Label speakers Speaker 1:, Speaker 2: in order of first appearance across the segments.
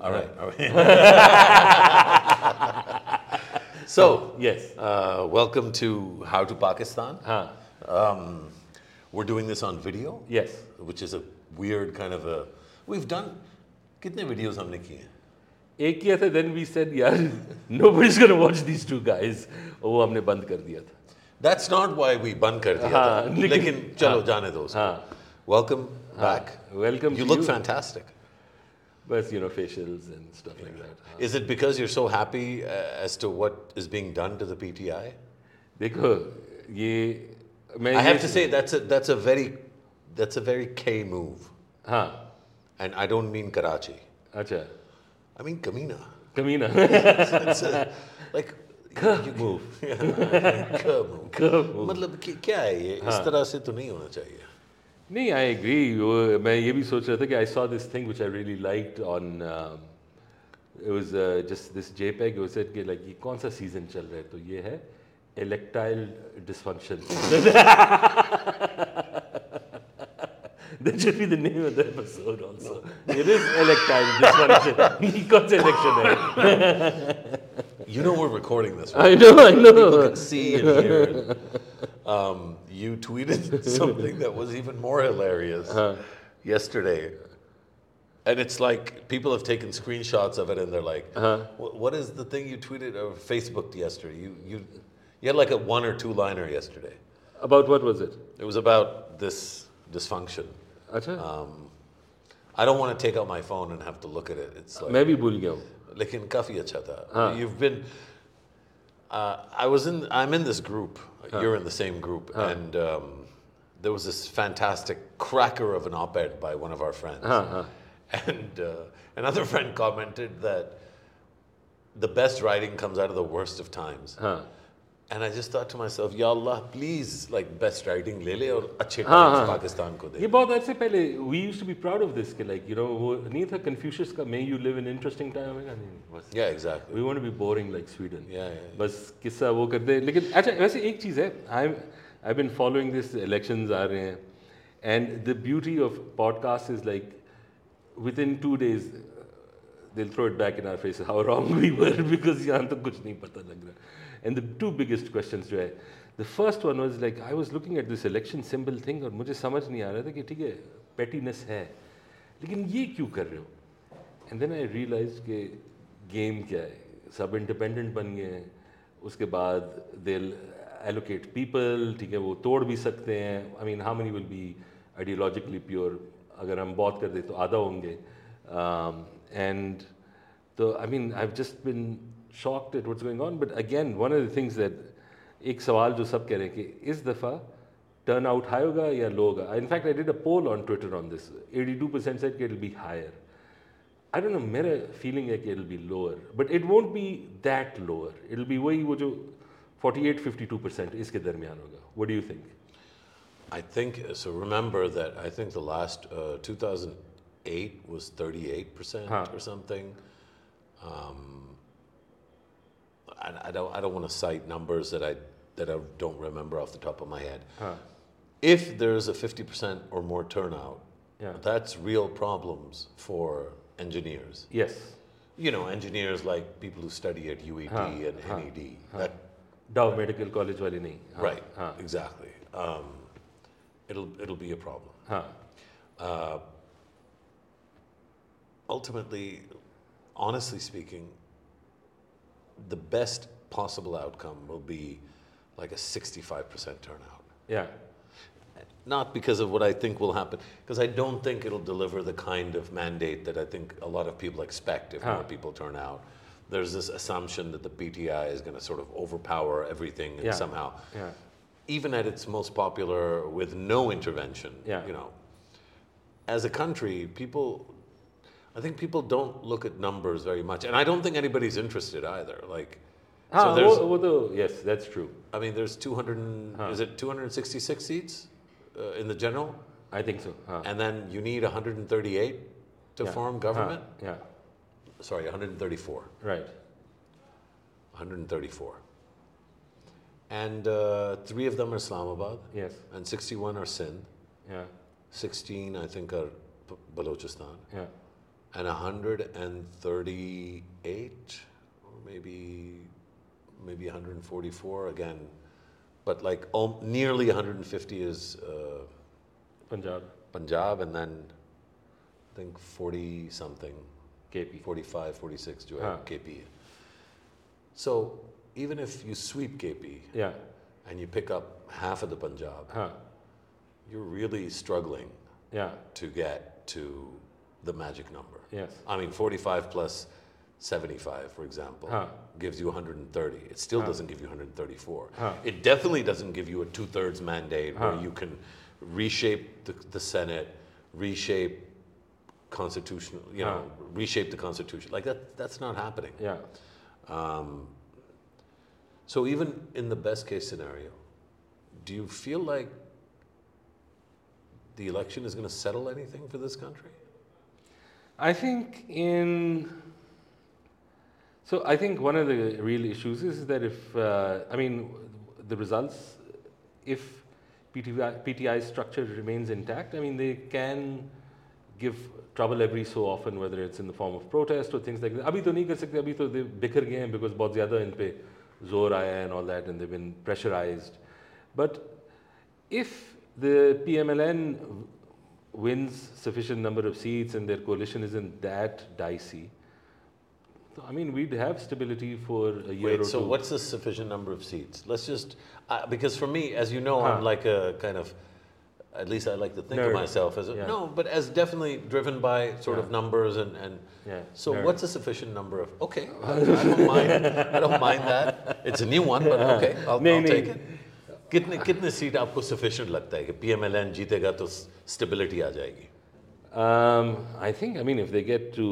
Speaker 1: All right. All right. so,
Speaker 2: Yes.
Speaker 1: uh, welcome to How to Pakistan.
Speaker 2: हाँ
Speaker 1: Um, we're doing this on video,
Speaker 2: yes.
Speaker 1: which is a weird kind of a. We've done. कितने videos हमने किए हैं?
Speaker 2: एक किया था then we said यार nobody's gonna watch these two guys और वो हमने बंद कर दिया था
Speaker 1: That's not why we बंद कर दिया
Speaker 2: हाँ,
Speaker 1: था.
Speaker 2: लेकिन-
Speaker 1: लेकिन चलो जाने दो उसको.
Speaker 2: हाँ
Speaker 1: Welcome back.
Speaker 2: welcome
Speaker 1: You
Speaker 2: to
Speaker 1: look
Speaker 2: you.
Speaker 1: fantastic.
Speaker 2: बस you know facials and stuff like that हाँ.
Speaker 1: Is it because you're so happy uh, as to what is being done to the PTI?
Speaker 2: देखो ये मैं
Speaker 1: I
Speaker 2: ये-
Speaker 1: have to say that's a that's a very that's a very K move,
Speaker 2: हाँ
Speaker 1: and I don't mean Karachi.
Speaker 2: अच्छा
Speaker 1: I mean Kamina.
Speaker 2: कमीना
Speaker 1: It's a, like you
Speaker 2: move.
Speaker 1: Yeah, K move.
Speaker 2: K move.
Speaker 1: मतलब कि- क्या है ये इस तरह से तो नहीं होना चाहिए.
Speaker 2: नहीं आई एग्री मैं ये भी सोच रहा था कि I saw this thing which I really liked on it was just this JPEG was said कि लाइक ये कौन सा सीज़न चल रहा है तो ये है erectile dysfunction That should be the name of the episode also. It is electile dysfunction. सा election है?
Speaker 1: You know we're recording this. right?
Speaker 2: I know, I know.
Speaker 1: People can see and hear. Um, you tweeted something that was even more hilarious yesterday. And it's like people have taken screenshots of it and they're like, "Wh- what is the thing you tweeted or Facebooked yesterday? You, you, you had like a one or two liner yesterday.
Speaker 2: About what was it?
Speaker 1: It was about this dysfunction.
Speaker 2: अच्छा
Speaker 1: Um, I don't want to take out my phone and have to look at it. It's like,
Speaker 2: मैं भी भूल गया हूँ
Speaker 1: लेकिन काफी अच्छा था. You've been. uh, I was in. I'm in this group. You're in the same group, and um, there was this fantastic cracker of an op-ed by one of our friends, and uh, another friend commented that the best writing comes out of the worst of times.
Speaker 2: हाँ
Speaker 1: And I just thought to myself, Ya Allah, please, like best writing ले ले और अच्छे
Speaker 2: हाँ,
Speaker 1: times
Speaker 2: हाँ।
Speaker 1: पाकिस्तान को दे.
Speaker 2: ये बहुत अरसे पहले we used to be proud of this कि like you know वो नहीं था Confucius का may you live in interesting time है नहीं बस
Speaker 1: Yeah, exactly.
Speaker 2: we want to be boring like Sweden
Speaker 1: Yeah, yeah, yeah.
Speaker 2: बस किस्सा वो कर दे लेकिन अच्छा वैसे एक चीज़ है I I've been following this elections आ रहे हैं and the beauty of podcast is like within two days they'll throw it back in our faces how wrong we were because यहाँ तो कुछ नहीं पता लग रहा And the two biggest questions जो है, the first one was like, I was looking at this election symbol thing और मुझे समझ नहीं आ रहा था कि ठीक है, pettiness है। लेकिन ये क्यों कर रहे हो? एंड देन आई रियलाइज़ कि गेम क्या है। सब इंडिपेंडेंट बन गए हैं। उसके बाद दे एलोकेट पीपल ठीक है, वो तोड़ भी सकते हैं। I mean how many will be ideologically pure अगर हम बहुत कर दे तो आधा होंगे। एंड तो I mean I just been shocked at what's going on but again one of the things that एक सवाल जो सब कह रहे हैं कि इस दफ़ा टर्न आउट हाई होगा या लो होगा in fact I did a poll on Twitter on this 82 percent set कि it be higher I don't know मेरा फीलिंग है कि it be lower but it won't be that lower it be वही वो जो 48 52 परसेंट इसके दरमियान होगा what do you think
Speaker 1: I think so. Remember that I think the last uh, 2008 was 38 percent
Speaker 2: Huh.
Speaker 1: or something. Um, I, I don't I don't want to cite numbers that I that I don't remember off the top of my head.
Speaker 2: Huh.
Speaker 1: If there's a 50% or more turnout,
Speaker 2: yeah.
Speaker 1: that's real problems for engineers.
Speaker 2: Yes.
Speaker 1: You know, engineers like people who study at UET
Speaker 2: huh.
Speaker 1: and
Speaker 2: huh.
Speaker 1: NED. That,
Speaker 2: Dow Medical College wali nahi.
Speaker 1: Right. Exactly. Um, it'll it'll be a problem. Uh, ultimately, honestly speaking, the best possible outcome will be like a 65% turnout.
Speaker 2: Yeah.
Speaker 1: Not because of what I think will happen, because I don't think it'll deliver the kind of mandate that I think a lot of people expect if
Speaker 2: Huh.
Speaker 1: more people turn out. There's this assumption that the PTI is going to sort of overpower everything and
Speaker 2: Yeah.
Speaker 1: somehow,
Speaker 2: Yeah.
Speaker 1: even at its most popular with no intervention,
Speaker 2: Yeah.
Speaker 1: you know, as a country, people, I think people don't look at numbers very much, and I don't think anybody's interested either. Like,
Speaker 2: ah,
Speaker 1: so
Speaker 2: what, what the, yes, that's true.
Speaker 1: I mean, there's 200. Huh. Is it 266 seats uh, in the general?
Speaker 2: I think so. Huh.
Speaker 1: And then you need 138 to
Speaker 2: yeah.
Speaker 1: form government.
Speaker 2: Huh. Yeah.
Speaker 1: Sorry, 134.
Speaker 2: Right.
Speaker 1: 134. And uh, three of them are Islamabad.
Speaker 2: Yes.
Speaker 1: And 61 are Sindh.
Speaker 2: Yeah.
Speaker 1: 16, I think, are Balochistan.
Speaker 2: Yeah
Speaker 1: and 138 or maybe maybe 144 again but like um, nearly 150 is uh,
Speaker 2: punjab
Speaker 1: punjab and then i think 40 something
Speaker 2: kp
Speaker 1: 45 46 jo
Speaker 2: huh.
Speaker 1: kp so even if you sweep kp
Speaker 2: yeah
Speaker 1: and you pick up half of the punjab
Speaker 2: huh.
Speaker 1: you're really struggling
Speaker 2: yeah.
Speaker 1: to get to the magic number
Speaker 2: Yes.
Speaker 1: I mean, 45 plus 75, for example,
Speaker 2: Huh.
Speaker 1: gives you 130. It still doesn't give you 134.
Speaker 2: Huh.
Speaker 1: It definitely doesn't give you a two thirds mandate where you can reshape the, the Senate, reshape constitutional, you know, reshape the Constitution. Like that, that's not happening.
Speaker 2: Yeah.
Speaker 1: Um, so even in the best case scenario, do you feel like the election is going to settle anything for this country?
Speaker 2: I think in. So I think one of the real issues is that if uh, I mean the results, if PTI, PTI structure remains intact, I mean they can give trouble every so often, whether it's in the form of protest or things like that. अभी तो नहीं कर सकते अभी तो they बिखर गए हैं because बहुत ज़्यादा इन पे जोर आया है and all that and they've been pressurized. But if the PMLN wins sufficient number of seats and their coalition isn't that dicey, so, I mean, we'd have stability for a year
Speaker 1: Wait, or so
Speaker 2: two.
Speaker 1: So, what's the sufficient number of seats? Let's just, uh, because for me, as you know,
Speaker 2: huh.
Speaker 1: I'm like a kind of, at least I like to think
Speaker 2: Nerd.
Speaker 1: of myself as a,
Speaker 2: yeah.
Speaker 1: no, but as definitely driven by sort
Speaker 2: yeah.
Speaker 1: of numbers and and.
Speaker 2: Yeah.
Speaker 1: So,
Speaker 2: Nerd.
Speaker 1: what's a sufficient number of? Okay, I, I don't mind. I don't mind that. It's a new one, but okay, I'll, I'll take it. कितने कितने seat आपको sufficient लगता है कि P M L N जीतेगा तो stability आ जाएगी?
Speaker 2: I think I mean if they get two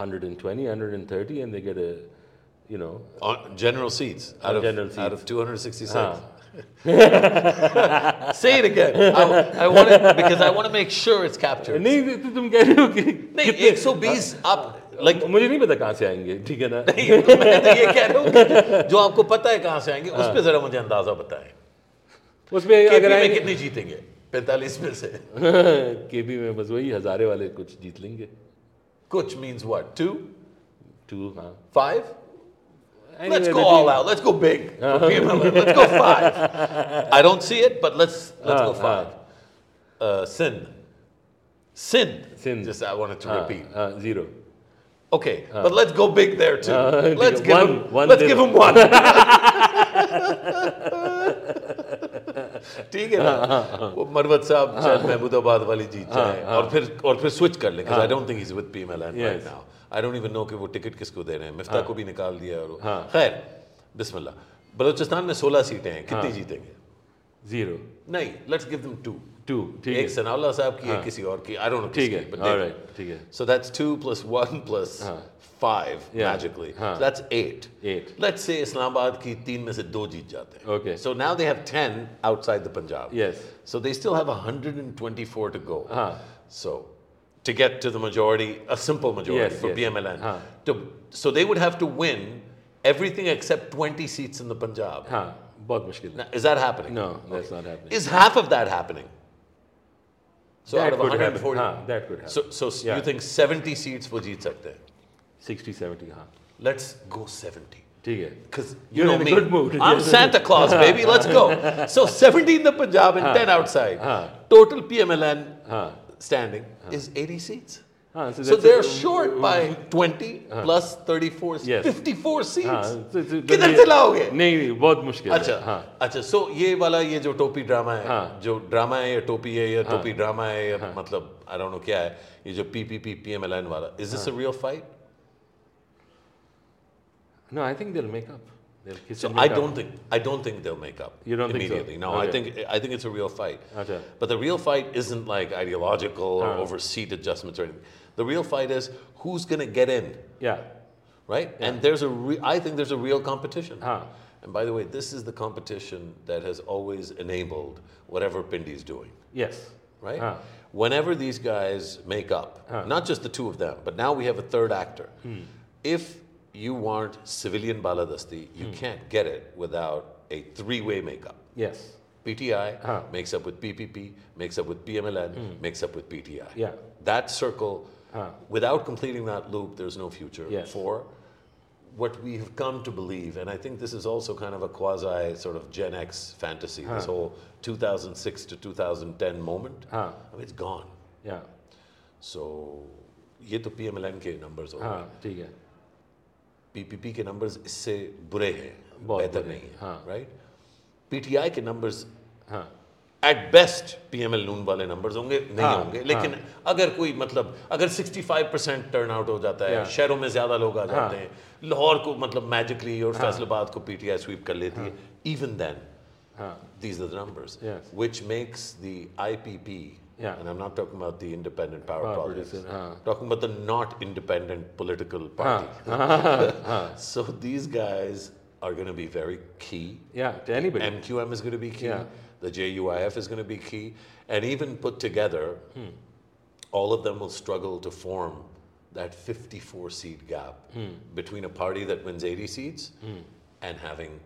Speaker 2: hundred and twenty hundred and thirty and they get you know
Speaker 1: general seats
Speaker 2: two
Speaker 1: hundred sixty
Speaker 2: seven
Speaker 1: Say it again. I, I want it because I want to make sure it's captured.
Speaker 2: नहीं तो, तो तुम कह रहे हो कि
Speaker 1: नहीं 120 हाँ। आप like
Speaker 2: मुझे नहीं पता कहाँ से आएँगे ठीक है ना?
Speaker 1: नहीं तो मैं तो ये कह रहा हूँ जो आपको पता है कहाँ से आएँगे उस हाँ। पे जरा मुझे अंदाज़ा बताएँ।
Speaker 2: उसमें अगर
Speaker 1: में कितने जीतेंगे 45 में से
Speaker 2: केबी में बस वही हजारे वाले कुछ जीत लेंगे
Speaker 1: कुछ means what two
Speaker 2: टू हाँ
Speaker 1: five let's go all out let's go big let's go five I don't see it but let's let's go
Speaker 2: Ah,
Speaker 1: five uh, Sindh Sindh
Speaker 2: Sindh.
Speaker 1: just I wanted to
Speaker 2: हाँ,
Speaker 1: repeat
Speaker 2: हाँ, zero
Speaker 1: Okay, uh, but let's go big there too.
Speaker 2: Uh,
Speaker 1: let's give one, him
Speaker 2: one.
Speaker 1: Let's give him one. ठीक है ना? वो मरवत साहब हाँ। शायद महमूदाबाद वाली जीत जाए हाँ, हाँ। और फिर और फिर स्विच कर ले I I don't don't think with now even know कि वो टिकट किसको दे रहे हैं। मिफ्ता को भी निकाल दिया और खैर बिस्मिल्लाह। बलोचिस्तान में 16 सीटें हैं कितनी जीतेंगे?
Speaker 2: ज़ीरो
Speaker 1: नहीं let's give them
Speaker 2: two two
Speaker 1: एक सनावला साहब की है किसी और की आई 2 1
Speaker 2: 5
Speaker 1: Magically, that's 8
Speaker 2: Eight.
Speaker 1: Let's say Islamabad की तीन में से दो जीत जाते हैं
Speaker 2: okay
Speaker 1: so now they have 10 outside the Punjab
Speaker 2: yes
Speaker 1: so they still have 124 to go So, To get to the majority, a simple majority for. PMLN.
Speaker 2: Huh.
Speaker 1: So they would have to win everything except 20 seats in the Punjab.
Speaker 2: Huh.
Speaker 1: Now, is that happening?
Speaker 2: No, that's not happening.
Speaker 1: Is half of that happening? So
Speaker 2: that
Speaker 1: out of
Speaker 2: could happen
Speaker 1: 140.
Speaker 2: हाँ that could happen
Speaker 1: So, so
Speaker 2: Yeah.
Speaker 1: you think 70 seats वो जीत सकते हैं?
Speaker 2: 60 70 हाँ
Speaker 1: Let's go 70.
Speaker 2: ठीक है
Speaker 1: Because you
Speaker 2: You're
Speaker 1: know
Speaker 2: in a
Speaker 1: me.
Speaker 2: good mood.
Speaker 1: I'm
Speaker 2: Yes.
Speaker 1: Santa Claus, baby. Let's go. So 70 in the Punjab and 10 outside. Total PMLN
Speaker 2: हाँ
Speaker 1: standing is 80 seats.
Speaker 2: हाँ so,
Speaker 1: So
Speaker 2: that's
Speaker 1: they're
Speaker 2: a-
Speaker 1: short by 20 plus 34,
Speaker 2: Yes.
Speaker 1: 54 seats.
Speaker 2: हाँ so- so-
Speaker 1: किधर
Speaker 2: ये-
Speaker 1: से लाओगे?
Speaker 2: नहीं नहीं बहुत मुश्किल है
Speaker 1: अच्छा
Speaker 2: हाँ
Speaker 1: अच्छा सो ये वाला ये जो टोपी ड्रामा है
Speaker 2: हाँ।
Speaker 1: जो ड्रामा है या टोपी है या टोपी ड्रामा है या मतलब आई डोंट नो क्या है ये जो पीपीपी पीएमएलएन वाला is this a real fight
Speaker 2: no I think they'll make up they'll kiss
Speaker 1: So
Speaker 2: and
Speaker 1: I
Speaker 2: make up.
Speaker 1: don't think I don't think they'll make up.
Speaker 2: You don't think so?
Speaker 1: immediately. No, I
Speaker 2: Okay.
Speaker 1: think I think it's a real fight.
Speaker 2: Okay.
Speaker 1: But the real fight isn't like ideological or
Speaker 2: Ah.
Speaker 1: over seat adjustments or anything. the real fight is who's going to get in,
Speaker 2: yeah
Speaker 1: right? And there's a re- I think there's a real competition.
Speaker 2: Ah.
Speaker 1: And by the way, this is the competition that has always enabled whatever Pindy's doing,
Speaker 2: yes
Speaker 1: right?
Speaker 2: Ah.
Speaker 1: Whenever these guys make up, not just the two of them, but now we have a third actor.
Speaker 2: Hmm.
Speaker 1: If you want civilian baladasti, you
Speaker 2: Hmm.
Speaker 1: can't get it without a three-way makeup.
Speaker 2: yes
Speaker 1: PTI
Speaker 2: Ah.
Speaker 1: makes up with PPP, makes up with PMLN, makes up with PTI.
Speaker 2: Hmm. Yeah.
Speaker 1: That circle Without completing that loop, there's no future.
Speaker 2: Yes.
Speaker 1: Four, what we have come to believe, and I think this is also kind of a quasi sort of Gen X fantasy, this whole 2006 to 2010 moment.
Speaker 2: Huh.
Speaker 1: I mean, it's gone.
Speaker 2: Yeah.
Speaker 1: So, ये तो PMLN के numbers हो
Speaker 2: हाँ ठीक है
Speaker 1: PPP के numbers इससे बुरे हैं
Speaker 2: बहुत
Speaker 1: बेहतर
Speaker 2: बुरे
Speaker 1: नहीं
Speaker 2: हैं,
Speaker 1: है
Speaker 2: हाँ।
Speaker 1: राइट पीटीआई के numbers
Speaker 2: हाँ
Speaker 1: एट बेस्ट पीएमएल नून वाले नंबर्स होंगे नहीं
Speaker 2: हाँ,
Speaker 1: होंगे लेकिन हाँ. अगर कोई मतलब अगर 65 परसेंट टर्न आउट हो जाता है शहरों में ज़्यादा लोग आ
Speaker 2: हाँ।
Speaker 1: जाते हैं लाहौर को मतलब मैजिकली और फैसलाबाद को पीटीआई स्वीप कर लेती है इवन देन
Speaker 2: हाँ
Speaker 1: these are the numbers
Speaker 2: Yes.
Speaker 1: which makes the IPP
Speaker 2: Yeah.
Speaker 1: and I'm not talking about the independent power,
Speaker 2: Power
Speaker 1: projects
Speaker 2: producer, हाँ.
Speaker 1: talking about the not independent political
Speaker 2: हाँ
Speaker 1: party so these guys are going to be very key
Speaker 2: yeah to anybody
Speaker 1: MQM is going to be key.
Speaker 2: Yeah.
Speaker 1: The JUIF is going to be key. And even put together,
Speaker 2: Hmm.
Speaker 1: all of them will struggle to form that 54 seat gap
Speaker 2: Hmm.
Speaker 1: between a party that wins 80 seats and having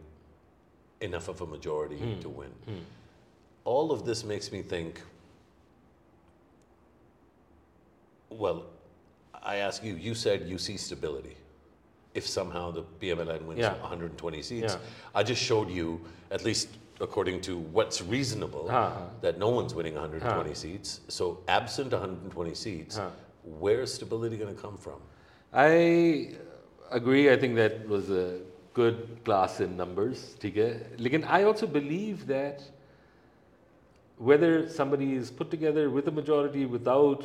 Speaker 1: enough of a majority
Speaker 2: Hmm.
Speaker 1: to win. All of this makes me think well, I ask you, you said you see stability. If somehow the PMLN wins
Speaker 2: Yeah.
Speaker 1: 120 seats,
Speaker 2: Yeah.
Speaker 1: I just showed you, at least according to what's reasonable,
Speaker 2: Uh-huh.
Speaker 1: that no one's winning 120 seats. So, absent 120 seats,
Speaker 2: Uh-huh.
Speaker 1: where's stability going to come from?
Speaker 2: I agree. I think that was a good class in numbers. ठीक है लेकिन I also believe that whether somebody is put together with a majority without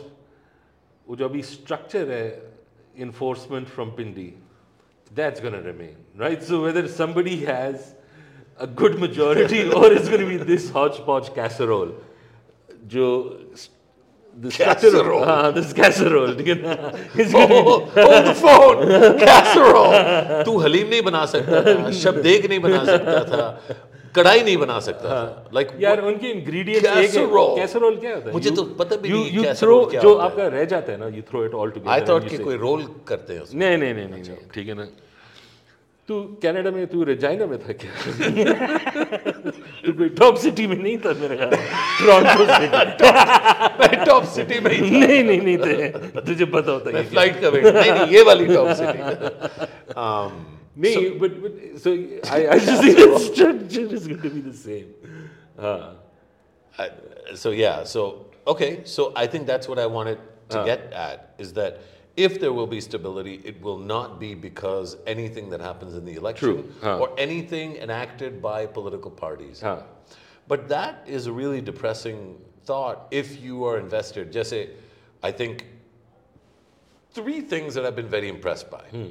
Speaker 2: वो जो अभी structure है enforcement from Pindi that's going to remain right so whether somebody has a good majority or it's going to be this hodgepodge casserole जो of-
Speaker 1: Casserole.
Speaker 2: हाँ this casserole ठीक है ना
Speaker 1: Oh, hold the phone! Casserole! तू हलीम नहीं बना सकता था, शबदेग नहीं बना सकता था, कढ़ाई नहीं बना सकता था. Like,
Speaker 2: यार उनके इंग्रेडिएंट्स एक है
Speaker 1: Casserole.
Speaker 2: कैसरोल क्या होता है
Speaker 1: मुझे तो पता भी नहीं
Speaker 2: you throw जो आपका रह जाता है ना you throw it all together
Speaker 1: I thought कि कोई रोल करते हैं उसमें.
Speaker 2: नहीं नहीं नहीं नहीं, ठीक है ना तू कनाडा में तू रेजाइना में था क्या तू कोई टॉप सिटी में नहीं था मेरे ख्याल टोरंटो सिटी
Speaker 1: मैं टॉप सिटी में ही था.
Speaker 2: नहीं नहीं नहीं थे तुझे पता होता है
Speaker 1: मैं फ्लाइट का वेट नहीं नहीं ये वाली टॉप सिटी um,
Speaker 2: नहीं but but so I I just think the structure is going to be the same हाँ
Speaker 1: I, so yeah so okay so i think that's what i wanted to get at is that if there will be stability it will not be because anything that happens in the election.
Speaker 2: Huh.
Speaker 1: or anything enacted by political parties
Speaker 2: हाँ
Speaker 1: but that is a really depressing thought if you are invested just say i think three things that i've been very impressed by hmm.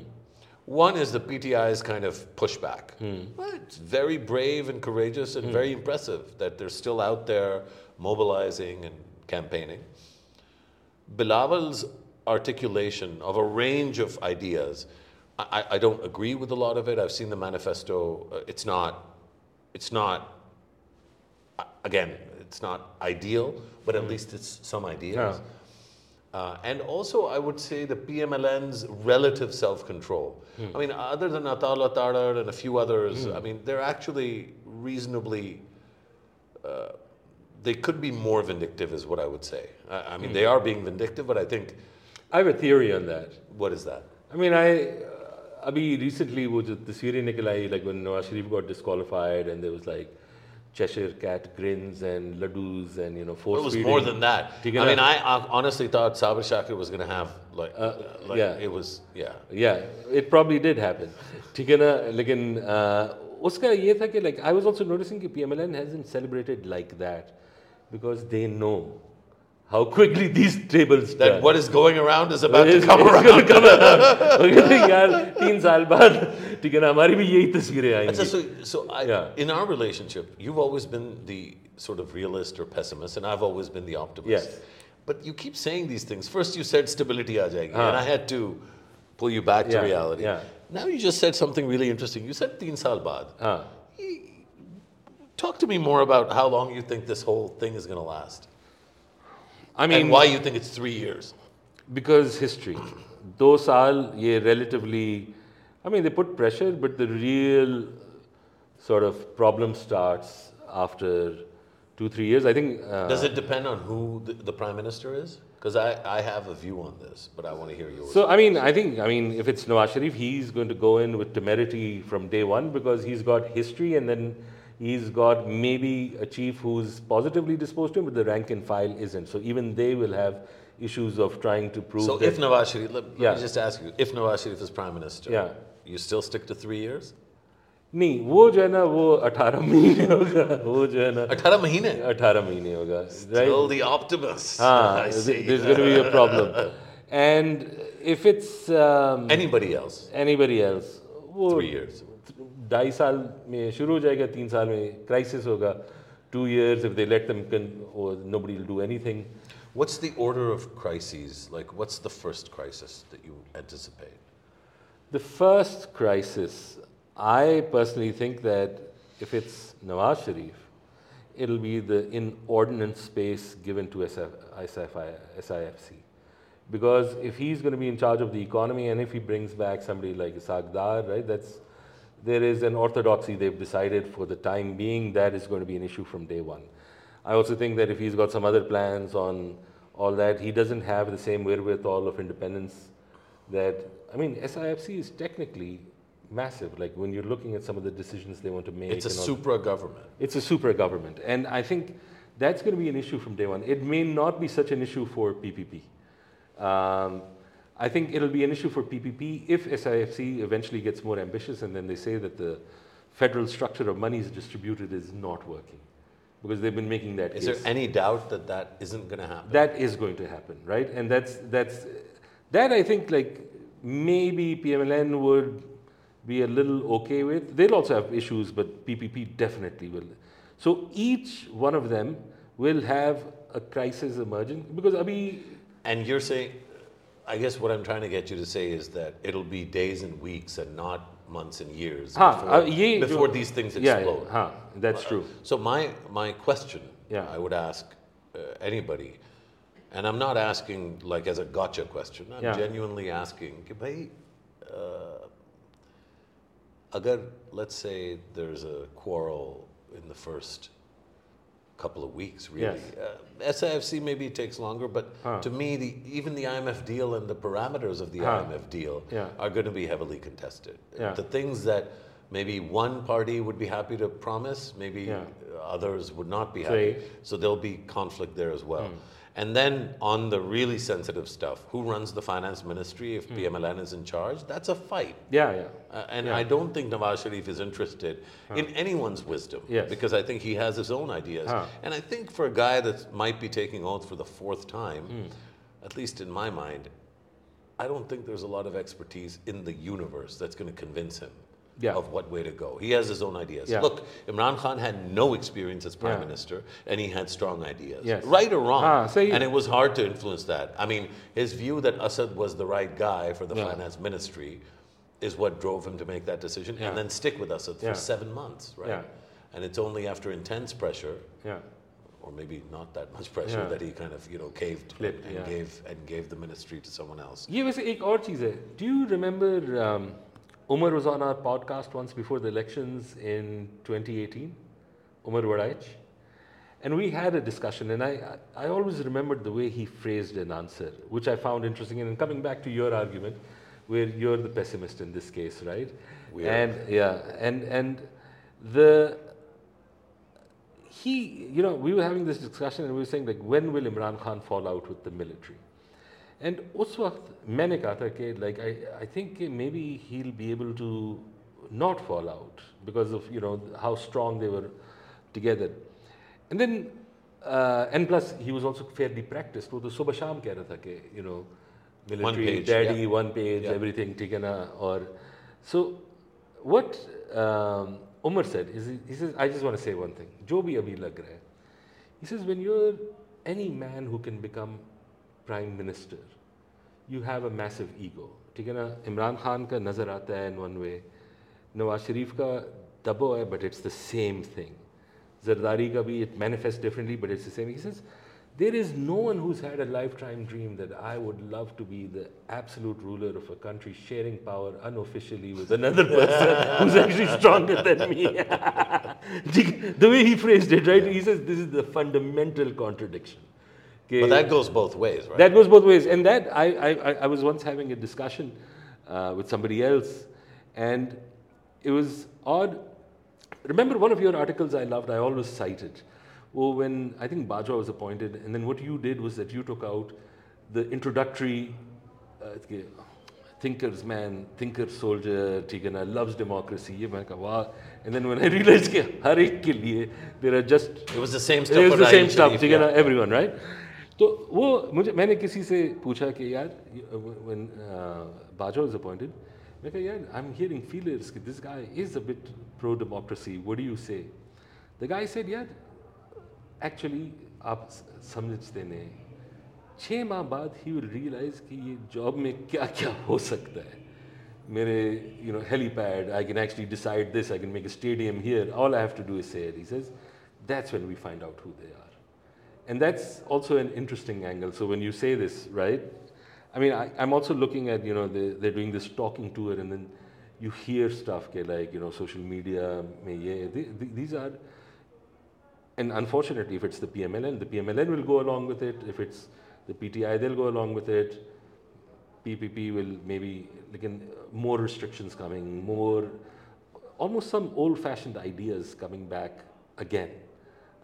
Speaker 1: one is the PTI's kind of pushback. Hmm. Well, it's very brave and courageous and hmm. very impressive that they're still out there mobilizing and campaigning. Bilawal's articulation of a range of ideas, I, I- don't agree with a lot of it. I've seen the manifesto. Uh, It's not, it's not, uh, again, it's not ideal, but at least it's some ideas.
Speaker 2: Yeah.
Speaker 1: Uh, and also, I would say the PMLN's relative self control. I mean, other than Attaullah Tarar and a few others, I mean, they're actually reasonably, uh, they could be more vindictive, is what I would say. I, I mean, they are being vindictive, but I think,
Speaker 2: I have a theory on that
Speaker 1: what is that?
Speaker 2: I mean, I uh, अभी recently वो जो तस्वीरें निकल आई like when Nawaz Sharif got disqualified and there was like Cheshire cat grins and laddus and you know force
Speaker 1: It was
Speaker 2: feeding.
Speaker 1: more than that. I
Speaker 2: ठीक है
Speaker 1: mean,
Speaker 2: ना?
Speaker 1: I, I honestly thought Sabir Shakir was going to have, like, like
Speaker 2: yeah.
Speaker 1: it was, yeah.
Speaker 2: Yeah, it probably did happen. ठीक है ना लेकिन uh, उसका ये था कि like I was also noticing कि PMLN hasn't celebrated like that because they know how quickly these tables
Speaker 1: That
Speaker 2: turn.
Speaker 1: what is going around is about
Speaker 2: It's-
Speaker 1: to come
Speaker 2: it's
Speaker 1: around.
Speaker 2: gonna come around. वो कहते हैं, यार तीन साल बाद ठीक है ना हमारी भी यही तस्वीरें
Speaker 1: Achha,
Speaker 2: आएंगी
Speaker 1: so, so I,
Speaker 2: Yeah.
Speaker 1: in our relationship, you've always been the sort of realist or pessimist, and I've always been the optimist.
Speaker 2: Yes.
Speaker 1: But you keep saying these things. First, you said stability aa jayegi, and I had to pull you back to
Speaker 2: Yeah,
Speaker 1: reality.
Speaker 2: yeah.
Speaker 1: Now you just said something really interesting. You said teen saal baad.
Speaker 2: हाँ
Speaker 1: Talk to me more about how long you think this whole thing is going to last,
Speaker 2: I mean,
Speaker 1: and why you think it's three years?
Speaker 2: Because history. Those are yeah, relatively. I mean, they put pressure, but the real sort of problem starts after two, three years. I think. Uh,
Speaker 1: Does it depend on who the, the prime minister is? Because I, I have a view on this, but I want to hear yours.
Speaker 2: So, I mean, I think, I mean, if it's Nawaz Sharif, he's going to go in with temerity from day one because he's got history and then he's got maybe a chief who's positively disposed to him, but the rank and file isn't. So, even they will have issues of trying to prove.
Speaker 1: So,
Speaker 2: that,
Speaker 1: if Nawaz Sharif, let, let
Speaker 2: Yeah.
Speaker 1: me just ask you, if Nawaz Sharif is prime minister,
Speaker 2: Yeah.
Speaker 1: you still stick to three years?
Speaker 2: नहीं वो जो है ना वो 18 महीने होगा वो जो है ना
Speaker 1: 18 mahine.
Speaker 2: 18 महीने होगा right
Speaker 1: Still the optimist.
Speaker 2: हाँ,
Speaker 1: I see.
Speaker 2: there's going to be a problem and if it's um,
Speaker 1: Anybody else?
Speaker 2: anybody else वो
Speaker 1: Three years.
Speaker 2: ढाई साल में शुरू हो जाएगा तीन साल में क्राइसिस होगा if they let them con or nobody will do anything
Speaker 1: What's the order of crises? Like, what's the first crisis that you anticipate?
Speaker 2: The first crisis, I personally think that if it's Nawaz Sharif, it'll be the inordinate space given to SF, SFI, SIFC. Because if he's going to be in charge of the economy and if he brings back somebody like Sagdar, right, that's, there is an orthodoxy they've decided for the time being that is going to be an issue from day one. I also think that if he's got some other plans on all that, he doesn't have the same wherewithal of independence that, I mean, SIFC is technically massive. Like when you're looking at some of the decisions they want to make.
Speaker 1: It's a supra government.
Speaker 2: it's a super government. And I think that's going to be an issue from day one. It may not be such an issue for PPP. Um, I think it'll be an issue for PPP if SIFC eventually gets more ambitious and then they say that the federal structure of money is distributed is not working. Because they've been making that
Speaker 1: Is
Speaker 2: case.
Speaker 1: there any doubt that that isn't going to happen?
Speaker 2: That is going to happen, right? And that's that's that I think like maybe PMLN would be a little okay with. They'll also have issues, but PPP definitely will. So each one of them will have a crisis emerging because Abhi,
Speaker 1: And you're saying, I guess what I'm trying to get you to say is that it'll be days and weeks and not months and years
Speaker 2: हाँ,
Speaker 1: before,
Speaker 2: uh, ये
Speaker 1: before
Speaker 2: जो-
Speaker 1: these things
Speaker 2: yeah,
Speaker 1: explode.
Speaker 2: yeah, हाँ, that's true.
Speaker 1: So my my question,
Speaker 2: Yeah.
Speaker 1: I would ask uh, anybody, and I'm not asking like as a gotcha question. I'm
Speaker 2: Yeah.
Speaker 1: genuinely asking, कि भाई, uh, अगर let's say there's a quarrel in the first couple of weeks, really.
Speaker 2: Yes.
Speaker 1: Uh, SIFC maybe takes longer, but
Speaker 2: Huh.
Speaker 1: to me, the, even the IMF deal and the parameters of the
Speaker 2: Huh.
Speaker 1: IMF deal
Speaker 2: Yeah.
Speaker 1: are going to be heavily contested.
Speaker 2: Yeah.
Speaker 1: The things that maybe one party would be happy to promise, maybe
Speaker 2: Yeah.
Speaker 1: others would not be happy.
Speaker 2: you-
Speaker 1: So there'll be conflict there as well.
Speaker 2: Hmm.
Speaker 1: And then on the really sensitive stuff, who runs the finance ministry if PMLN is in charge? That's a fight.
Speaker 2: Yeah, yeah.
Speaker 1: Uh, and
Speaker 2: Yeah.
Speaker 1: I don't think Nawaz Sharif is interested in anyone's wisdom
Speaker 2: Yes.
Speaker 1: because I think he has his own ideas.
Speaker 2: Huh.
Speaker 1: And I think for a guy that might be taking oath for the fourth time,
Speaker 2: Hmm.
Speaker 1: at least in my mind, I don't think there's a lot of expertise in the universe that's going to convince him
Speaker 2: yeah.
Speaker 1: of what way to go. He has his own ideas.
Speaker 2: Yeah.
Speaker 1: Look, Imran Khan had no experience as prime
Speaker 2: yeah.
Speaker 1: minister, and he had strong ideas,
Speaker 2: yes.
Speaker 1: right or wrong.
Speaker 2: Ah, so he,
Speaker 1: and it was hard to influence that. I mean, his view that Asad was the right guy for the finance ministry is what drove him to make that decision, and then stick with Asad for seven months, right? And it's only after intense pressure. Or maybe not that much pressure that he kind of you know caved
Speaker 2: Flipped,
Speaker 1: and gave and gave the ministry to someone else.
Speaker 2: Do you remember um, Umar was on our podcast once before the elections in 2018 Umar Warraich and we had a discussion and I, I always remembered the way he phrased an answer which I found interesting and coming back to your argument where you're the pessimist in this case right
Speaker 1: We are.
Speaker 2: and yeah and and the he, you know, we were having this discussion and we were saying like, when will Imran Khan fall out with the military? And उस वक्त मैंने कहा था कि like I, I think कि maybe he'll be able to not fall out because of you know how strong they were together. And then uh, and plus he was also fairly practiced. वो तो सुबह शाम कह रहा था कि you know military
Speaker 1: page,
Speaker 2: daddy
Speaker 1: yeah.
Speaker 2: one page
Speaker 1: Yeah.
Speaker 2: everything ठीक है ना और so what um, Umar said is he, he says I just want to say one thing जो भी अभी लग रहा है he says when you're any man who can become prime minister you have a massive ego ठीक है ना इमरान खान का नज़र आता है in one way Nawaz Sharif का दबो है but it's the same thing Zardari ka bhi, it manifests differently, but it's the same. He says, there is no one who's had a lifetime dream that I would love to be the absolute ruler of a country, sharing power unofficially with another person who's actually stronger than me. the way he phrased it, right? He says, this is the fundamental contradiction.
Speaker 1: but that goes both ways, right?
Speaker 2: That goes both ways. And that, I, I, I was once having a discussion uh, with somebody else, and it was odd. Remember one of your articles I loved, I always cited, oh, when I think Bajwa was appointed, and then what you did was that you took out the introductory uh, thinkers, man, thinker, soldier, Tigana loves democracy. And then when I realized that there are just.
Speaker 1: It was the same stuff.
Speaker 2: It was the same stuff, Tigana, yeah. everyone, right? तो वो मुझे मैंने किसी से पूछा कि यार when uh, Bajwa was appointed, मैं कहा यार I'm hearing feelers कि this guy is a bit pro democracy. What do you say? The guy said यार actually आप समझते नहीं. छः माह बाद ही विल रियलाइज़ कि ये जॉब में क्या क्या हो सकता है. मेरे you know helipad I can actually decide this I can make a stadium here all I have to do is say says that's when we find out who they are And that's also an interesting angle. So when you say this, right? I mean, I, am also looking at, you know, they, they're doing this talking tour and then you hear stuff like, you know, social media, these are, and unfortunately, if it's the PMLN, the PMLN will go along with it. If it's the PTI, they'll go along with it. PPP will maybe, like in, more restrictions coming, more, almost some old-fashioned ideas coming back again.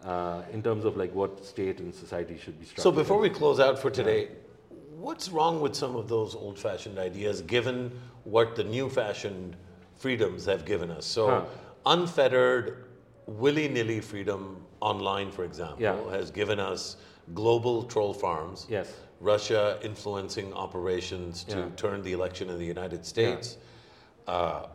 Speaker 2: Uh, in terms of like what state and society should be structured.
Speaker 1: So before we close out for today, yeah. what's wrong with some of those old-fashioned ideas given what the new-fashioned freedoms have given us? So huh. unfettered, willy-nilly freedom online, for example, yeah. has given us global troll farms.
Speaker 2: Yes.
Speaker 1: Russia influencing operations to yeah. turn the election in the United States. Uh,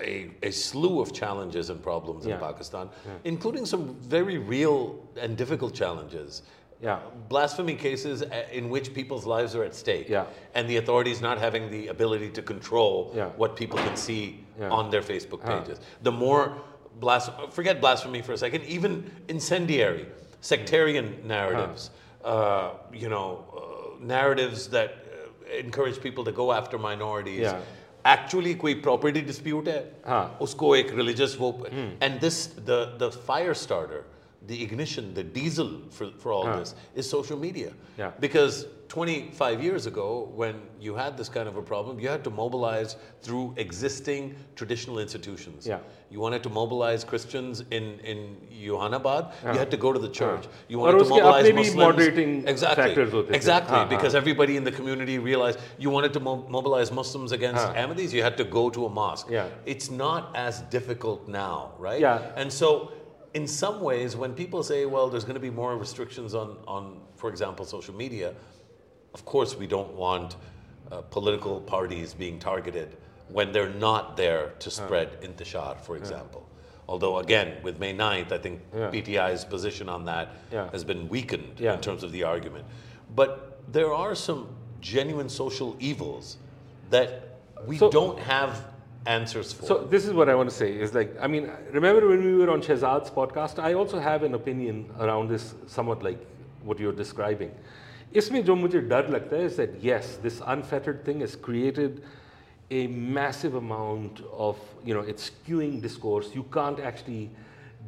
Speaker 1: a, a, slew of challenges and problems yeah. in Pakistan, including some very real and difficult challenges.
Speaker 2: Yeah.
Speaker 1: Blasphemy cases uh, in which people's lives are at stake.
Speaker 2: Yeah.
Speaker 1: And the authorities not having the ability to control
Speaker 2: yeah.
Speaker 1: what people can see on their Facebook pages. The more blas- forget blasphemy for a second, even incendiary sectarian narratives, uh, you know, uh, narratives that uh, encourage people to go after minorities. Actually कोई property dispute है
Speaker 2: हाँ।
Speaker 1: उसको एक religious वो and this the the fire starter the ignition, the diesel for for all हाँ. this is social media.
Speaker 2: Yeah.
Speaker 1: Because 25 years ago, when you had this kind of a problem, you had to mobilize through existing traditional institutions.
Speaker 2: Yeah.
Speaker 1: You wanted to mobilize Christians in, in Youhanabad, yeah. you had to go to the church.
Speaker 2: Yeah.
Speaker 1: You wanted to mobilize Muslims.
Speaker 2: moderating
Speaker 1: exactly. Exactly, because everybody in the community realized you wanted to mo- mobilize Muslims against Ahmadis, you had to go to a mosque.
Speaker 2: Yeah.
Speaker 1: It's not as difficult now, right?
Speaker 2: Yeah.
Speaker 1: And so in some ways, when people say, well, there's going to be more restrictions on, on for example, social media, of course, we don't want uh, political parties being targeted when they're not there to spread uh. intishar, for example. Yeah. Although, again, with May 9th, I think yeah. PTI's position on that
Speaker 2: yeah.
Speaker 1: has been weakened in terms of the argument. But there are some genuine social evils that we so, don't have answers for.
Speaker 2: So this is what I want to say is like I mean remember when we were on Shehzad's podcast I also have an opinion around this somewhat like what you're describing इसमें जो मुझे डर लगता है that yes, this unfettered thing has created a massive amount of, you know, it's skewing discourse. You can't actually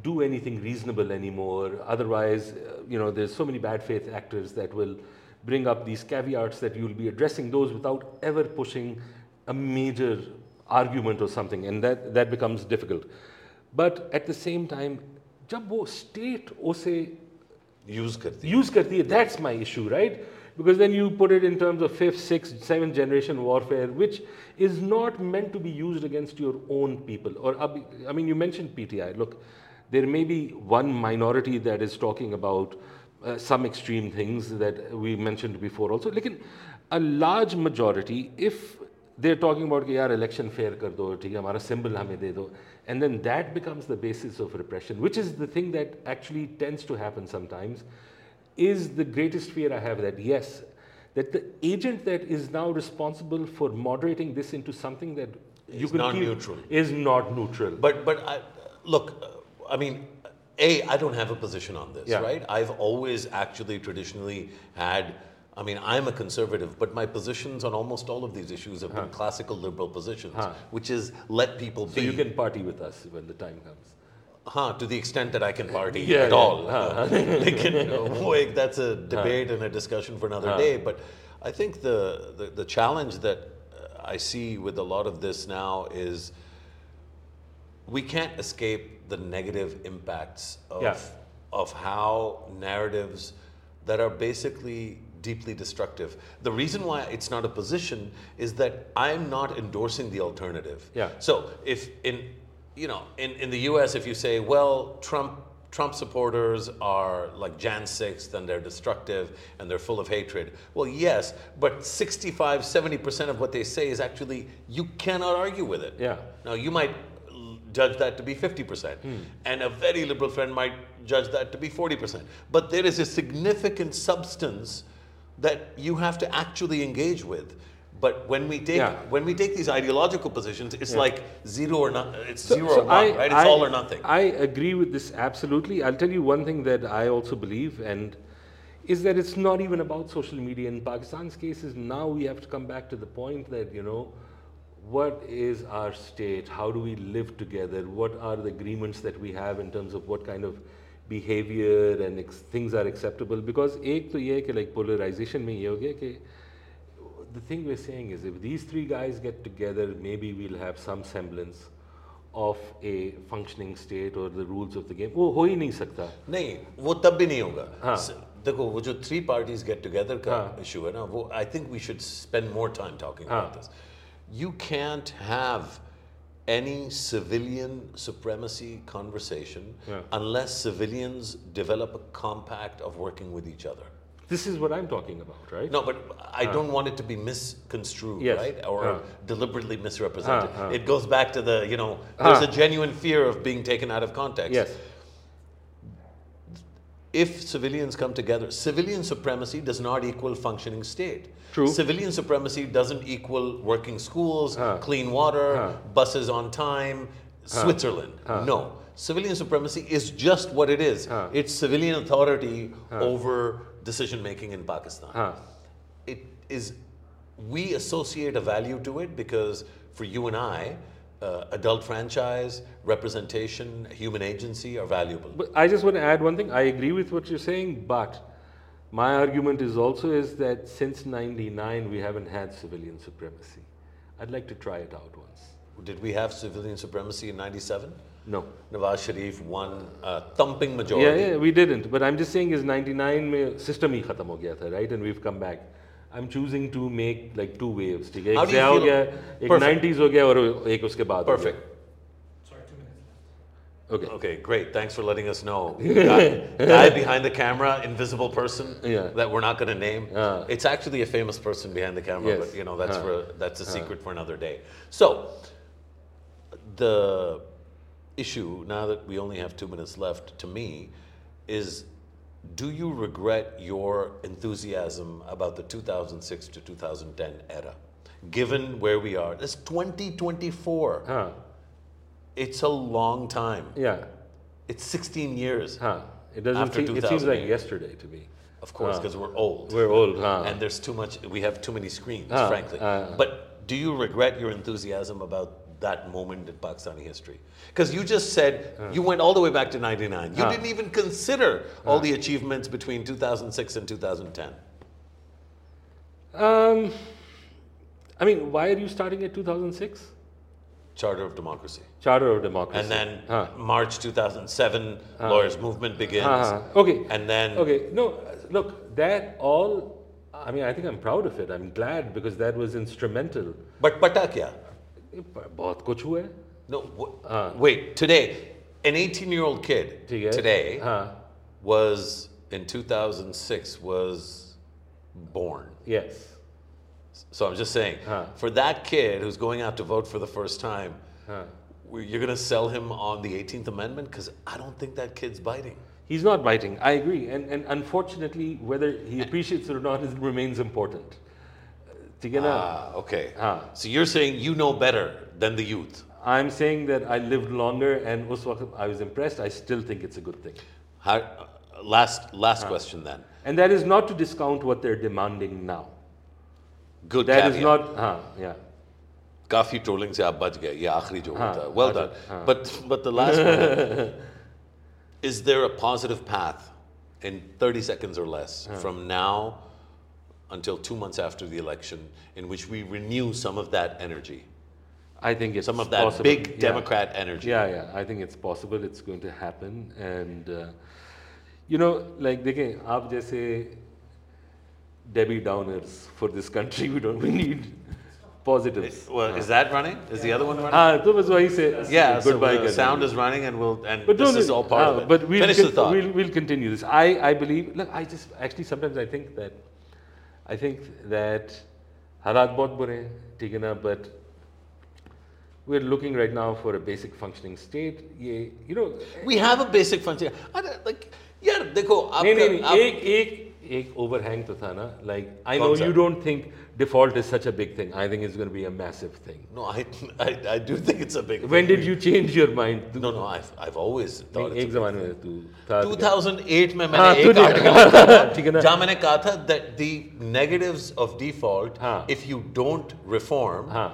Speaker 2: do anything reasonable anymore. Otherwise, uh, you know, there's so many bad faith actors that will bring up these caveats that you'll be addressing those without ever pushing a major argument or something, and that, that becomes difficult. But at the same time, जब वो state उसे
Speaker 1: use karti
Speaker 2: use karti that's my issue right because then you put it in terms of fifth sixth seventh generation warfare which is not meant to be used against your own people or i mean you mentioned pti look there may be one minority that is talking about uh, some extreme things that we mentioned before also like a large majority if they're talking about yaar election fair kar do theek symbol hame de do and then that becomes the basis of repression which is the thing that actually tends to happen sometimes is the greatest fear i have that yes that the agent that is now responsible for moderating this into something that is
Speaker 1: you could not neutral.
Speaker 2: is not neutral.
Speaker 1: But but look i mean a i don't have a position on this right? I've always actually traditionally had I mean, I'm a conservative, but my positions on almost all of these issues have huh. been classical liberal positions,
Speaker 2: huh.
Speaker 1: which is let people
Speaker 2: so
Speaker 1: be.
Speaker 2: So you can party with us when the time comes.
Speaker 1: Huh, to the extent that I can party
Speaker 2: yeah,
Speaker 1: at
Speaker 2: yeah.
Speaker 1: all. Huh. like, that's a debate and a discussion for another day. But I think the, the, the challenge that uh, I see with a lot of this now is we can't escape the negative impacts of,
Speaker 2: yeah.
Speaker 1: of how narratives that are basically deeply destructive. The reason why it's not a position is that I'm not endorsing the alternative.
Speaker 2: Yeah.
Speaker 1: So if in you know in, in the US if you say, well, Trump Trump supporters are like Jan 6th and they're destructive and they're full of hatred. Well, yes, but 65, 70% of what they say is actually, you cannot argue with it.
Speaker 2: Yeah.
Speaker 1: Now, you might judge that to be 50%, hmm. and a very liberal friend might judge that to be 40%. But there is a significant substance that you have to actually engage with. But when we take
Speaker 2: Yeah.
Speaker 1: when we take these ideological positions, it's like zero or not. It's
Speaker 2: So-
Speaker 1: zero
Speaker 2: so
Speaker 1: or one, right? It's
Speaker 2: I-
Speaker 1: all or nothing.
Speaker 2: I agree with this absolutely. I'll tell you one thing that I also believe, and is that it's not even about social media. In Pakistan's case, is now we have to come back to the point that you know, what is our state? How do we live together? What are the agreements that we have in terms of what kind of behavior and ex- things are acceptable? Because एक तो ये है कि like polarization में ये हो गया कि the thing we're saying is if these three guys get together, maybe we'll have some semblance of a functioning state or the rules of the game. वो हो ही नहीं सकता.
Speaker 1: नहीं वो तब भी नहीं होगा
Speaker 2: हाँ।
Speaker 1: स- देखो वो जो थ्री पार्टीज गेट टुगेदर का
Speaker 2: हाँ।
Speaker 1: इशू है ना वो I think we should spend more time talking
Speaker 2: हाँ।
Speaker 1: About this you can't have any civilian supremacy conversation
Speaker 2: Yeah.
Speaker 1: unless civilians develop a compact of working with each other
Speaker 2: This is what I'm talking about, right?
Speaker 1: no but i don't want it to be misconstrued
Speaker 2: Yes.
Speaker 1: right or
Speaker 2: Huh.
Speaker 1: deliberately misrepresented
Speaker 2: huh.
Speaker 1: it goes back to the you know there's a genuine fear of being taken out of context
Speaker 2: Yes.
Speaker 1: If civilians come together, civilian supremacy does not equal functioning state.
Speaker 2: True.
Speaker 1: Civilian supremacy doesn't equal working schools,
Speaker 2: Huh.
Speaker 1: clean water,
Speaker 2: Huh.
Speaker 1: buses on time, Switzerland. No. Civilian supremacy is just what it is.
Speaker 2: Huh.
Speaker 1: It's civilian authority over decision making in Pakistan.
Speaker 2: Huh.
Speaker 1: It is, we associate a value to it because for you and I, uh, adult franchise, representation, human agency are valuable.
Speaker 2: But I just want to add one thing. I agree with what you're saying, but my argument is also is that since 99 we haven't had civilian supremacy. I'd like to try it out once.
Speaker 1: Did we have civilian supremacy in 97?
Speaker 2: No.
Speaker 1: Nawaz Sharif won a thumping majority.
Speaker 2: Yeah, yeah, we didn't. But I'm just saying is 99 mein system hi khatam ho gaya tha, right? And we've come back. I'm choosing to make like two waves. ठीक है?
Speaker 1: How
Speaker 2: एक
Speaker 1: do you
Speaker 2: नया हो
Speaker 1: feel-
Speaker 2: गया, एक
Speaker 1: Perfect.
Speaker 2: 90s हो गया और एक उसके बाद हो गया.
Speaker 1: Perfect.
Speaker 2: Okay.
Speaker 1: Okay, great. Thanks for letting us know. Guy, guy behind the camera, invisible person
Speaker 2: Yeah.
Speaker 1: that we're not going to name.
Speaker 2: Ah.
Speaker 1: It's actually a famous person behind the camera,
Speaker 2: Yes.
Speaker 1: but you know that's
Speaker 2: Ah.
Speaker 1: for that's a secret for another day. So, the issue now that we only have two minutes left, to me, is do you regret your enthusiasm about the 2006 to 2010 era, given where we are? It's 2024.
Speaker 2: Huh.
Speaker 1: It's a long time.
Speaker 2: Yeah.
Speaker 1: It's 16 years,
Speaker 2: Huh. It doesn't seem, it seems like yesterday to me.
Speaker 1: of course, because we're old.
Speaker 2: We're old, huh?
Speaker 1: And there's too much, we have too many screens, frankly.
Speaker 2: ah.
Speaker 1: but do you regret your enthusiasm about that moment in Pakistani history? Because you just said you went all the way back to 99. You
Speaker 2: Ah.
Speaker 1: didn't even consider all the achievements between 2006 and 2010.
Speaker 2: Um, I mean, why are you starting at 2006?
Speaker 1: Charter of Democracy.
Speaker 2: Charter of Democracy.
Speaker 1: And then
Speaker 2: Huh.
Speaker 1: March 2007, lawyers' movement begins.
Speaker 2: Uh-huh. Okay.
Speaker 1: And then
Speaker 2: Okay. No, look, that all. I mean, I think I'm proud of it. I'm glad because that was instrumental.
Speaker 1: But pata kya?
Speaker 2: बहुत कुछ हुआ है.
Speaker 1: No, w-
Speaker 2: Ah.
Speaker 1: wait. Today, an 18-year-old kid
Speaker 2: ठीक है.
Speaker 1: today
Speaker 2: हाँ.
Speaker 1: was in 2006 was born.
Speaker 2: Yes.
Speaker 1: So I'm just saying,
Speaker 2: Ah.
Speaker 1: for that kid who's going out to vote for the first time,
Speaker 2: Huh.
Speaker 1: we- you're going to sell him on the 18th Amendment because I don't think that kid's biting.
Speaker 2: He's not biting. I agree. And, and unfortunately, whether he appreciates it or not, it remains important. ठीक है ना?
Speaker 1: Ah, okay.
Speaker 2: Ah.
Speaker 1: So you're saying you know better than the youth.
Speaker 2: I'm saying that I lived longer and उस वक्त I was impressed. I still think it's a good thing.
Speaker 1: How, uh, last last question then.
Speaker 2: And that is not to discount what they're demanding now.
Speaker 1: Good
Speaker 2: That is
Speaker 1: caveat.
Speaker 2: not, हाँ, yeah.
Speaker 1: काफी trolling से आप बच गए ये आखिरी जो
Speaker 2: हाँ,
Speaker 1: होता है well
Speaker 2: अच्छा,
Speaker 1: done
Speaker 2: हाँ.
Speaker 1: but but the last one is there a positive path in 30 seconds or less from now until two months after the election in which we renew some of that energy,
Speaker 2: I think it's
Speaker 1: some of that
Speaker 2: possible.
Speaker 1: big
Speaker 2: Yeah.
Speaker 1: Democrat energy?
Speaker 2: Yeah, yeah. I think it's possible. It's going to happen. And, uh, you know, like, देखें आप जैसे Debbie Downers for this country, we don't, we need positives.
Speaker 1: Well, is that running? Is the other one running?
Speaker 2: हाँ तो बस वही से
Speaker 1: yeah, so
Speaker 2: goodbye
Speaker 1: the
Speaker 2: करने
Speaker 1: sound
Speaker 2: लगे.
Speaker 1: is running and we'll and
Speaker 2: But
Speaker 1: this
Speaker 2: don't
Speaker 1: is all part
Speaker 2: uh,
Speaker 1: of it.
Speaker 2: But we'll,
Speaker 1: Finish
Speaker 2: con-
Speaker 1: the thought.
Speaker 2: we'll we'll continue this. I I believe. Look, I just actually sometimes I think that I think that हालात बहुत बुरे हैं ठीक है ना but we're looking right now for a basic functioning state. ये you know
Speaker 1: we have a basic function. I don't- like यार देखो
Speaker 2: नहीं नहीं
Speaker 1: आपका
Speaker 2: नहीं
Speaker 1: आप,
Speaker 2: एक एक एक overhang तो था ना like I know
Speaker 1: कौन सा?
Speaker 2: you don't think default is such a big thing. I think it's going to be a massive thing.
Speaker 1: no I, I I do think it's a big.
Speaker 2: When
Speaker 1: thing.
Speaker 2: did you change your mind?
Speaker 1: No, no, I've I've always thought
Speaker 2: नहीं,
Speaker 1: it's
Speaker 2: एक जमाने में तू था
Speaker 1: 2008 में
Speaker 2: हाँ,
Speaker 1: मैंने एक
Speaker 2: तूने-
Speaker 1: आर्टिकल लिखा था
Speaker 2: ठीक है ना?
Speaker 1: जहाँ मैंने कहा था that the negatives of default
Speaker 2: हाँ.
Speaker 1: if you don't reform
Speaker 2: हाँ.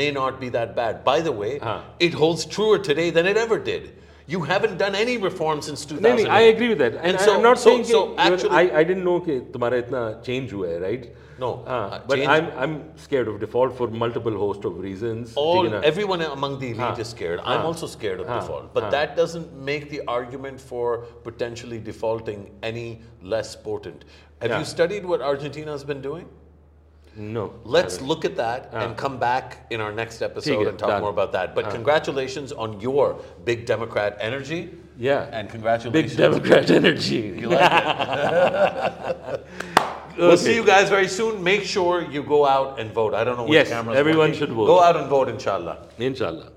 Speaker 1: may not be that bad. By the way,
Speaker 2: हाँ.
Speaker 1: it holds truer today than it ever did. You haven't done any reform since 2008.
Speaker 2: नहीं नहीं I agree with that and
Speaker 1: And so-
Speaker 2: I am not
Speaker 1: so-
Speaker 2: saying
Speaker 1: so
Speaker 2: कि
Speaker 1: actually-
Speaker 2: I I didn't know कि तुम्हारा इतना change हुआ है right
Speaker 1: No, uh,
Speaker 2: but
Speaker 1: change-
Speaker 2: I am I am scared of default for multiple host of reasons
Speaker 1: All everyone among the elite
Speaker 2: हाँ.
Speaker 1: is scared. I'm
Speaker 2: हाँ.
Speaker 1: also scared of
Speaker 2: हाँ.
Speaker 1: default, but
Speaker 2: हाँ.
Speaker 1: that doesn't make the argument for potentially defaulting any less potent. Have
Speaker 2: Yeah.
Speaker 1: you studied what Argentina has been doing?
Speaker 2: No.
Speaker 1: Let's look at that uh, and come back in our next episode and talk
Speaker 2: done.
Speaker 1: more about that. But uh, congratulations on your big Democrat energy.
Speaker 2: Yeah.
Speaker 1: And congratulations.
Speaker 2: Big Democrat energy.
Speaker 1: You like it. okay. We'll see you guys very soon. Make sure you go out and vote. I don't know which
Speaker 2: yes,
Speaker 1: cameras.
Speaker 2: Everyone
Speaker 1: working.
Speaker 2: should vote.
Speaker 1: Go out and vote, inshallah.
Speaker 2: Inshallah.